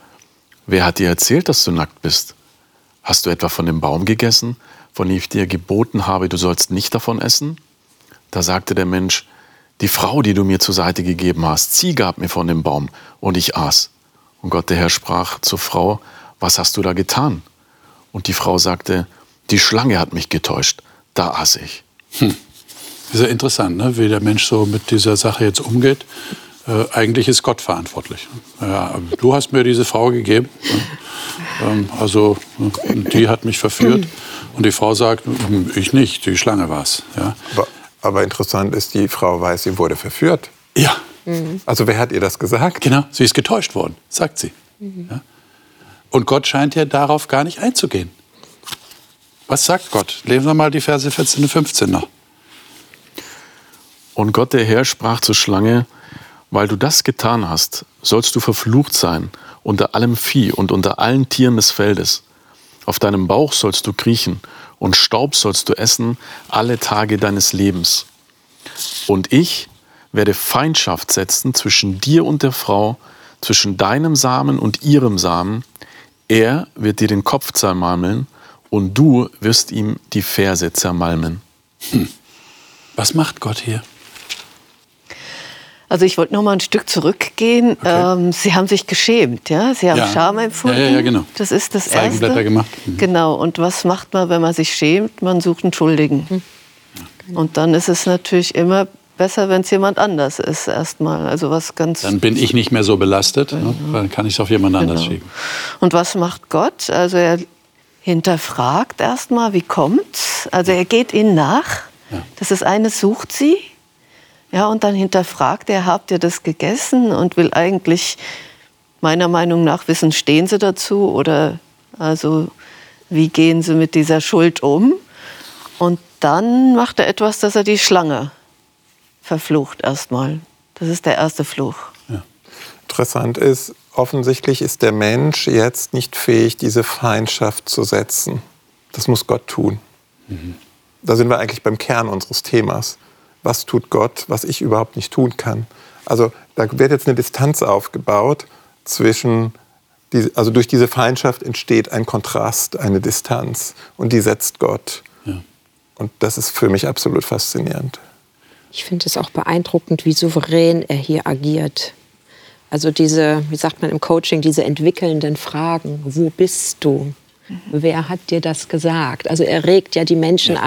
Wer hat dir erzählt, dass du nackt bist? Hast du etwa von dem Baum gegessen, von dem ich dir geboten habe, du sollst nicht davon essen? Da sagte der Mensch, die Frau, die du mir zur Seite gegeben hast, sie gab mir von dem Baum und ich aß. Und Gott der Herr sprach zur Frau, was hast du da getan? Und die Frau sagte, die Schlange hat mich getäuscht, da aß ich. Hm. ist ja interessant, ne? wie der Mensch so mit dieser Sache jetzt umgeht. Äh, eigentlich ist Gott verantwortlich. Ja, du hast mir diese Frau gegeben. Ähm, also die hat mich verführt. Und die Frau sagt, ich nicht, die Schlange war es. Ja. Aber aber interessant ist, die Frau weiß, sie wurde verführt. Ja. Mhm. Also wer hat ihr das gesagt? Genau, sie ist getäuscht worden, sagt sie. Mhm. Ja. Und Gott scheint ja darauf gar nicht einzugehen. Was sagt Gott? Lesen wir mal die Verse 14 und 15 noch. Und Gott der Herr sprach zur Schlange, weil du das getan hast, sollst du verflucht sein unter allem Vieh und unter allen Tieren des Feldes. Auf deinem Bauch sollst du kriechen und Staub sollst du essen alle Tage deines Lebens. Und ich werde Feindschaft setzen zwischen dir und der Frau, zwischen deinem Samen und ihrem Samen. Er wird dir den Kopf zermalmeln und du wirst ihm die Ferse zermalmen. Hm. Was macht Gott hier? Also ich wollte noch mal ein Stück zurückgehen. Okay. Ähm, Sie haben sich geschämt, ja? Sie haben ja. Scham empfunden. Ja, ja, ja, genau. Das ist das Erste. gemacht. Mhm. Genau. Und was macht man, wenn man sich schämt? Man sucht einen Schuldigen. Mhm. Und dann ist es natürlich immer besser, wenn es jemand anders ist erstmal. Also was ganz. Dann bin ich nicht mehr so belastet. Ne? Genau. Ne? Dann kann ich es auf jemand genau. anders schieben. Und was macht Gott? Also er hinterfragt erstmal, wie kommt's? Also er geht ihnen nach. Ja. Das ist eine sucht sie ja, und dann hinterfragt er, habt ihr das gegessen und will eigentlich meiner Meinung nach wissen, stehen sie dazu oder also wie gehen sie mit dieser Schuld um? Und dann macht er etwas, dass er die Schlange verflucht erstmal. Das ist der erste Fluch. Ja. Interessant ist, offensichtlich ist der Mensch jetzt nicht fähig, diese Feindschaft zu setzen. Das muss Gott tun. Mhm. Da sind wir eigentlich beim Kern unseres Themas was tut Gott, was ich überhaupt nicht tun kann. Also da wird jetzt eine Distanz aufgebaut zwischen, die, also durch diese Feindschaft entsteht ein Kontrast, eine Distanz und die setzt Gott. Ja. Und das ist für mich absolut faszinierend. Ich finde es auch beeindruckend, wie souverän er hier agiert. Also diese, wie sagt man im Coaching, diese entwickelnden Fragen. Wo bist du? Wer hat dir das gesagt? Also er regt ja die Menschen ja.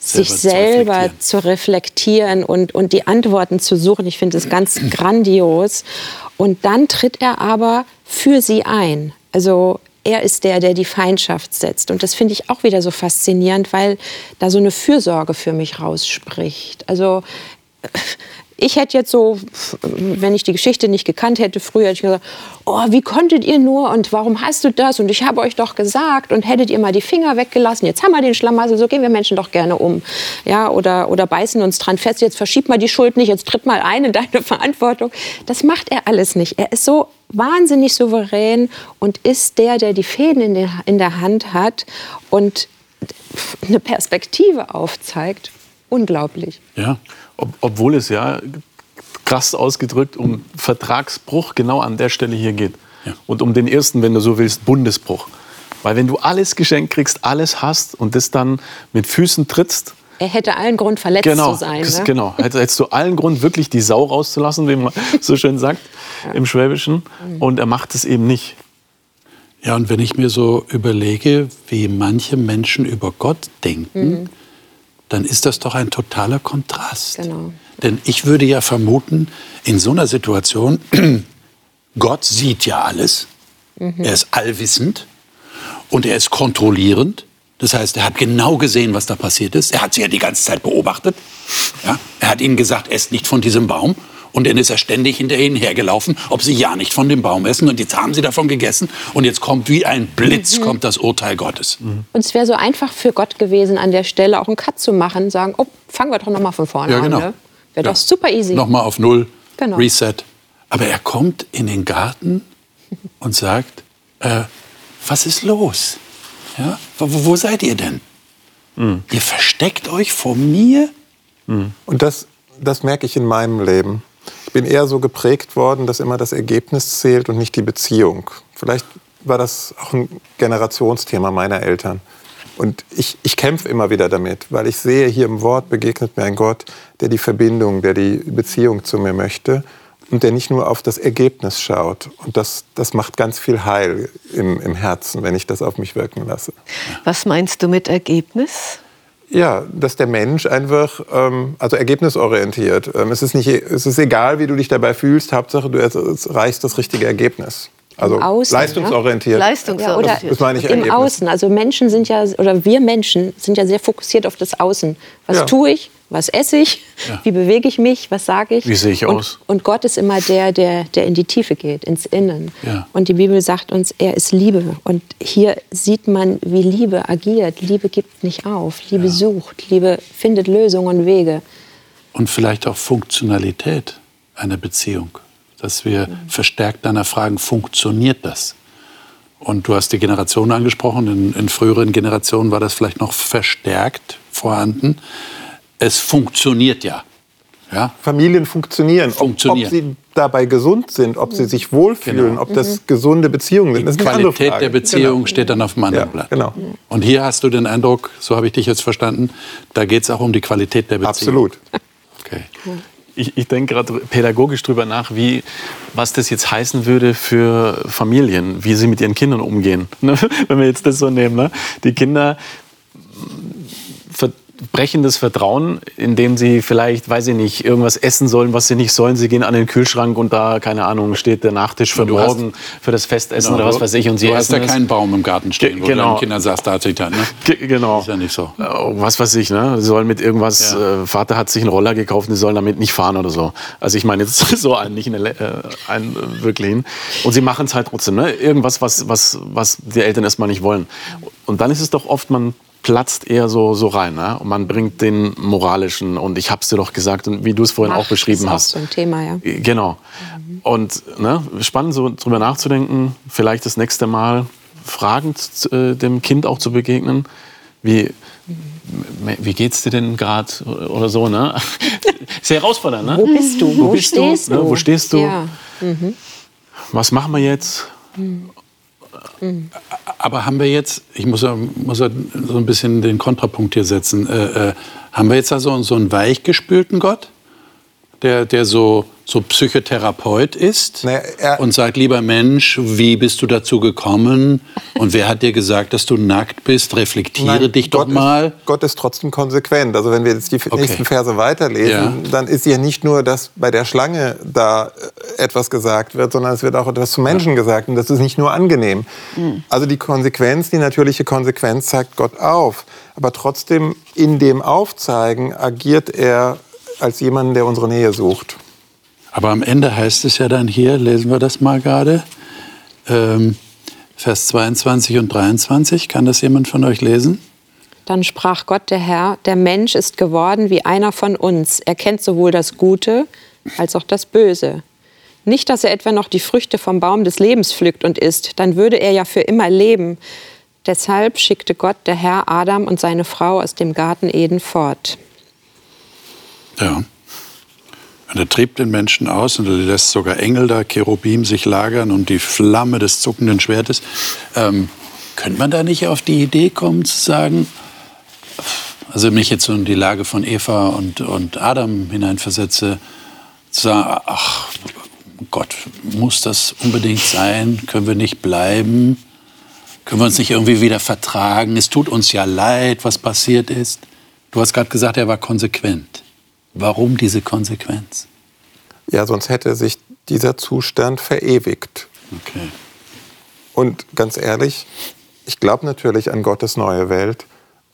Sich selber zu reflektieren, zu reflektieren und, und die Antworten zu suchen. Ich finde es ganz grandios. Und dann tritt er aber für sie ein. Also er ist der, der die Feindschaft setzt. Und das finde ich auch wieder so faszinierend, weil da so eine Fürsorge für mich rausspricht. Also ich hätte jetzt so, wenn ich die Geschichte nicht gekannt hätte, früher hätte ich gesagt, oh, wie konntet ihr nur und warum hast du das und ich habe euch doch gesagt und hättet ihr mal die Finger weggelassen, jetzt haben wir den Schlamassel, so gehen wir Menschen doch gerne um. Ja, oder, oder beißen uns dran fest, jetzt verschiebt mal die Schuld nicht, jetzt tritt mal ein in deine Verantwortung. Das macht er alles nicht. Er ist so wahnsinnig souverän und ist der, der die Fäden in, den, in der Hand hat und eine Perspektive aufzeigt. Unglaublich. Ja, Ob, obwohl es ja krass ausgedrückt um Vertragsbruch genau an der Stelle hier geht. Ja. Und um den ersten, wenn du so willst, Bundesbruch. Weil wenn du alles geschenkt kriegst, alles hast und das dann mit Füßen trittst, Er hätte allen Grund, verletzt genau, zu sein. Ne? genau. Hätt- Hättest du allen Grund, wirklich die Sau rauszulassen, wie man so schön sagt im Schwäbischen. Mhm. Und er macht es eben nicht. Ja, und wenn ich mir so überlege, wie manche Menschen über Gott denken, dann ist das doch ein totaler Kontrast. Genau. Denn ich würde ja vermuten, in so einer Situation, Gott sieht ja alles, er ist allwissend und er ist kontrollierend. Das heißt, er hat genau gesehen, was da passiert ist. Er hat sie ja die ganze Zeit beobachtet. Ja? Er hat ihnen gesagt, esst nicht von diesem Baum. Und dann ist er ständig hinter ihnen hergelaufen, ob sie ja nicht von dem Baum essen. Und jetzt haben sie davon gegessen. Und jetzt kommt wie ein Blitz kommt das Urteil Gottes. Und es wäre so einfach für Gott gewesen, an der Stelle auch einen Cut zu machen, sagen, oh, fangen wir doch noch mal von vorne Ja, genau. an. Ne? Wäre Ja. doch super easy. Nochmal auf Null, Genau. Reset. Aber er kommt in den Garten und sagt, äh, was ist los? Ja? Wo, wo seid ihr denn? Ihr versteckt euch vor mir? Und das, das merke ich in meinem Leben. Ich bin eher so geprägt worden, dass immer das Ergebnis zählt und nicht die Beziehung. Vielleicht war das auch ein Generationsthema meiner Eltern. Und ich, ich kämpfe immer wieder damit, weil ich sehe, hier im Wort begegnet mir ein Gott, der die Verbindung, der die Beziehung zu mir möchte und der nicht nur auf das Ergebnis schaut. Und das, das macht ganz viel Heil im, im Herzen, wenn ich das auf mich wirken lasse. Was meinst du mit Ergebnis? Ja, dass der Mensch einfach, ähm, also ergebnisorientiert. Ähm, es, ist nicht, es ist egal, wie du dich dabei fühlst, Hauptsache du erreichst das richtige Ergebnis. Also Außen, leistungsorientiert. Ja, oder Leistungsorientiert. Das meine ich im Ergebnis. Außen. Also Menschen sind ja, oder wir Menschen sind ja sehr fokussiert auf das Außen. Was Ja. tue ich? Was esse ich? Wie bewege ich mich? Was sage ich? Wie sehe ich und, aus? Und Gott ist immer der, der, der in die Tiefe geht, ins Innen. Ja. Und die Bibel sagt uns, er ist Liebe. Und hier sieht man, wie Liebe agiert. Liebe gibt nicht auf. Liebe sucht. Liebe findet Lösungen und Wege. Und vielleicht auch Funktionalität einer Beziehung. Dass wir verstärkt danach fragen, funktioniert das? Und du hast die Generation angesprochen. In, in früheren Generationen war das vielleicht noch verstärkt vorhanden. Es funktioniert ja. ja? Familien funktionieren. Ob- Funktionieren. Ob sie dabei gesund sind, ob sie sich wohlfühlen, Genau. ob das gesunde Beziehungen sind. Das Die Qualität Frage. der Beziehung Genau. steht dann auf dem anderen Ja, Blatt. genau. Und hier hast du den Eindruck, so habe ich dich jetzt verstanden, da geht es auch um die Qualität der Beziehung. Absolut. Okay. Ich, ich denke gerade pädagogisch drüber nach, wie, was das jetzt heißen würde für Familien, wie sie mit ihren Kindern umgehen. Ne? Wenn wir jetzt das so nehmen. Ne? Die Kinder ver- brechen das Vertrauen, indem sie vielleicht, weiß ich nicht, irgendwas essen sollen, was sie nicht sollen. Sie gehen an den Kühlschrank und da, keine Ahnung, steht der Nachtisch für Du hast- morgen, für das Festessen Genau, oder was weiß ich. Und sie du hast ja es. keinen Baum im Garten stehen, wo genau. du den Kindern sagst, da hat sich dann. Ne? Ge- Genau. Ist ja nicht so. Äh, Was weiß ich, ne? Sie sollen mit irgendwas, Ja. äh, Vater hat sich einen Roller gekauft und sie sollen damit nicht fahren oder so. Also ich meine jetzt so einen, nicht einen, äh, einen äh, wirklichen. Und sie machen es halt trotzdem, ne? Irgendwas, was, was, was die Eltern erstmal nicht wollen. Und dann ist es doch oft, man platzt eher so, so rein, ne? Und man bringt den moralischen und ich hab's dir doch gesagt und wie du es vorhin auch Macht beschrieben ist auch hast. so ein Thema, ja. Genau. Und ne, spannend, so drüber nachzudenken, vielleicht das nächste Mal fragend äh, dem Kind auch zu begegnen. Wie, wie geht's dir denn gerade oder so, ne? Sehr herausfordernd, ne? Wo bist du? Wo, bist du? stehst du? Ne, wo stehst du? Ja. Was machen wir jetzt? Aber haben wir jetzt, ich muss, ja- muss so ein bisschen den Kontrapunkt hier setzen, äh, äh, haben wir jetzt also so einen weichgespülten Gott, der, der so, so Psychotherapeut ist Naja, er- und sagt, lieber Mensch, wie bist du dazu gekommen und wer hat dir gesagt, dass du nackt bist? Reflektiere Nein, dich doch Gott mal. Ist, Gott ist trotzdem konsequent. Also wenn wir jetzt die nächsten Verse weiterlesen, Ja. dann ist ja nicht nur, dass bei der Schlange da äh, etwas gesagt wird, sondern es wird auch etwas zu Menschen gesagt. Und das ist nicht nur angenehm. Also die Konsequenz, die natürliche Konsequenz zeigt Gott auf. Aber trotzdem in dem Aufzeigen agiert er als jemanden, der unsere Nähe sucht. Aber am Ende heißt es ja dann hier, lesen wir das mal gerade, ähm, Vers 22 und 23. Kann das jemand von euch lesen? Dann sprach Gott der Herr, der Mensch ist geworden wie einer von uns. Er kennt sowohl das Gute als auch das Böse. Nicht, dass er etwa noch die Früchte vom Baum des Lebens pflückt und isst, dann würde er ja für immer leben. Deshalb schickte Gott der Herr Adam und seine Frau aus dem Garten Eden fort. Ja. Und er trieb den Menschen aus und er lässt sogar Engel da, Cherubim, sich lagern und die Flamme des zuckenden Schwertes. Ähm, könnte man da nicht auf die Idee kommen zu sagen, also mich jetzt so in die Lage von Eva und, und Adam hineinversetze, zu sagen, ach Gott, muss das unbedingt sein? Können wir nicht bleiben? Können wir uns nicht irgendwie wieder vertragen? Es tut uns ja leid, was passiert ist. Du hast gerade gesagt, er war konsequent. Warum diese Konsequenz? Ja, sonst hätte sich dieser Zustand verewigt. Okay. Und ganz ehrlich, ich glaube natürlich an Gottes neue Welt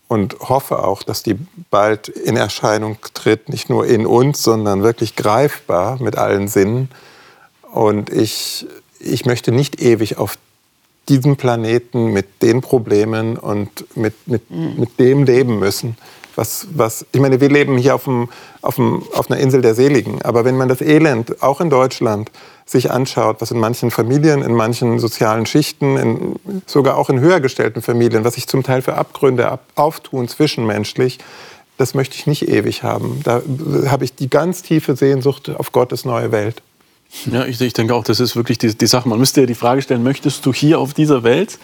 und hoffe auch, dass die bald in Erscheinung tritt, nicht nur in uns, sondern wirklich greifbar mit allen Sinnen. Und ich, ich möchte nicht ewig auf diesem Planeten mit den Problemen und mit, mit, mit dem leben müssen. Was, was, ich meine, wir leben hier auf, dem, auf, dem, auf einer Insel der Seligen, aber wenn man das Elend, auch in Deutschland, sich anschaut, was in manchen Familien, in manchen sozialen Schichten, in, sogar auch in höher gestellten Familien, was sich zum Teil für Abgründe ab, auftun zwischenmenschlich, das möchte ich nicht ewig haben. Da habe ich die ganz tiefe Sehnsucht auf Gottes neue Welt. Ja, ich, ich, denke auch, das ist wirklich die, die, Sache. Man müsste ja die Frage stellen, möchtest du hier auf dieser Welt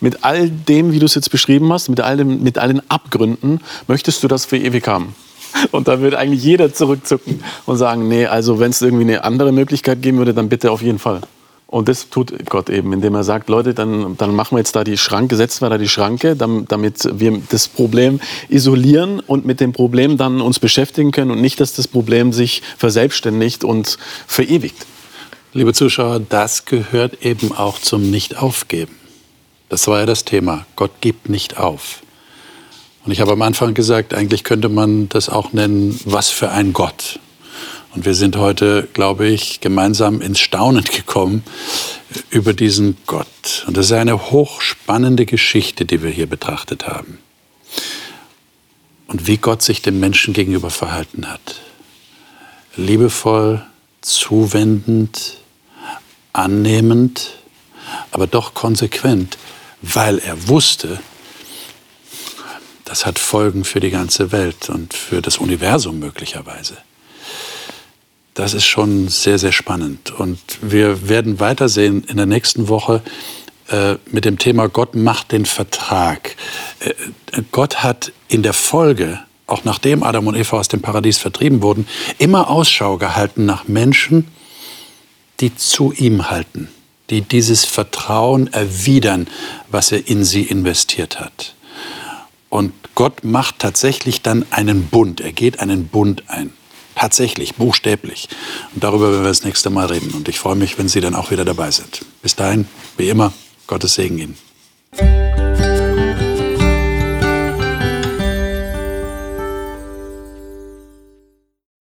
mit all dem, wie du es jetzt beschrieben hast, mit all, dem, mit all den Abgründen, möchtest du das für ewig haben? Und da würde eigentlich jeder zurückzucken und sagen, nee, also wenn es irgendwie eine andere Möglichkeit geben würde, dann bitte auf jeden Fall. Und das tut Gott eben, indem er sagt, Leute, dann, dann machen wir jetzt da die Schranke, setzen wir da die Schranke, damit wir das Problem isolieren und mit dem Problem dann uns beschäftigen können und nicht, dass das Problem sich verselbstständigt und verewigt. Liebe Zuschauer, das gehört eben auch zum Nicht-Aufgeben. Das war ja das Thema. Gott gibt nicht auf. Und ich habe am Anfang gesagt, eigentlich könnte man das auch nennen, was für ein Gott. Und wir sind heute, glaube ich, gemeinsam ins Staunen gekommen über diesen Gott. Und das ist eine hochspannende Geschichte, die wir hier betrachtet haben. Und wie Gott sich dem Menschen gegenüber verhalten hat. Liebevoll, zuwendend, annehmend, aber doch konsequent, weil er wusste, das hat Folgen für die ganze Welt und für das Universum möglicherweise. Das ist schon sehr, sehr spannend. Und wir werden weitersehen in der nächsten Woche äh, mit dem Thema Gott macht den Vertrag. Äh, Gott hat in der Folge, auch nachdem Adam und Eva aus dem Paradies vertrieben wurden, immer Ausschau gehalten nach Menschen, die zu ihm halten, die dieses Vertrauen erwidern, was er in sie investiert hat. Und Gott macht tatsächlich dann einen Bund. Er geht einen Bund ein. Tatsächlich, buchstäblich. Und darüber werden wir das nächste Mal reden. Und ich freue mich, wenn Sie dann auch wieder dabei sind. Bis dahin, wie immer, Gottes Segen Ihnen.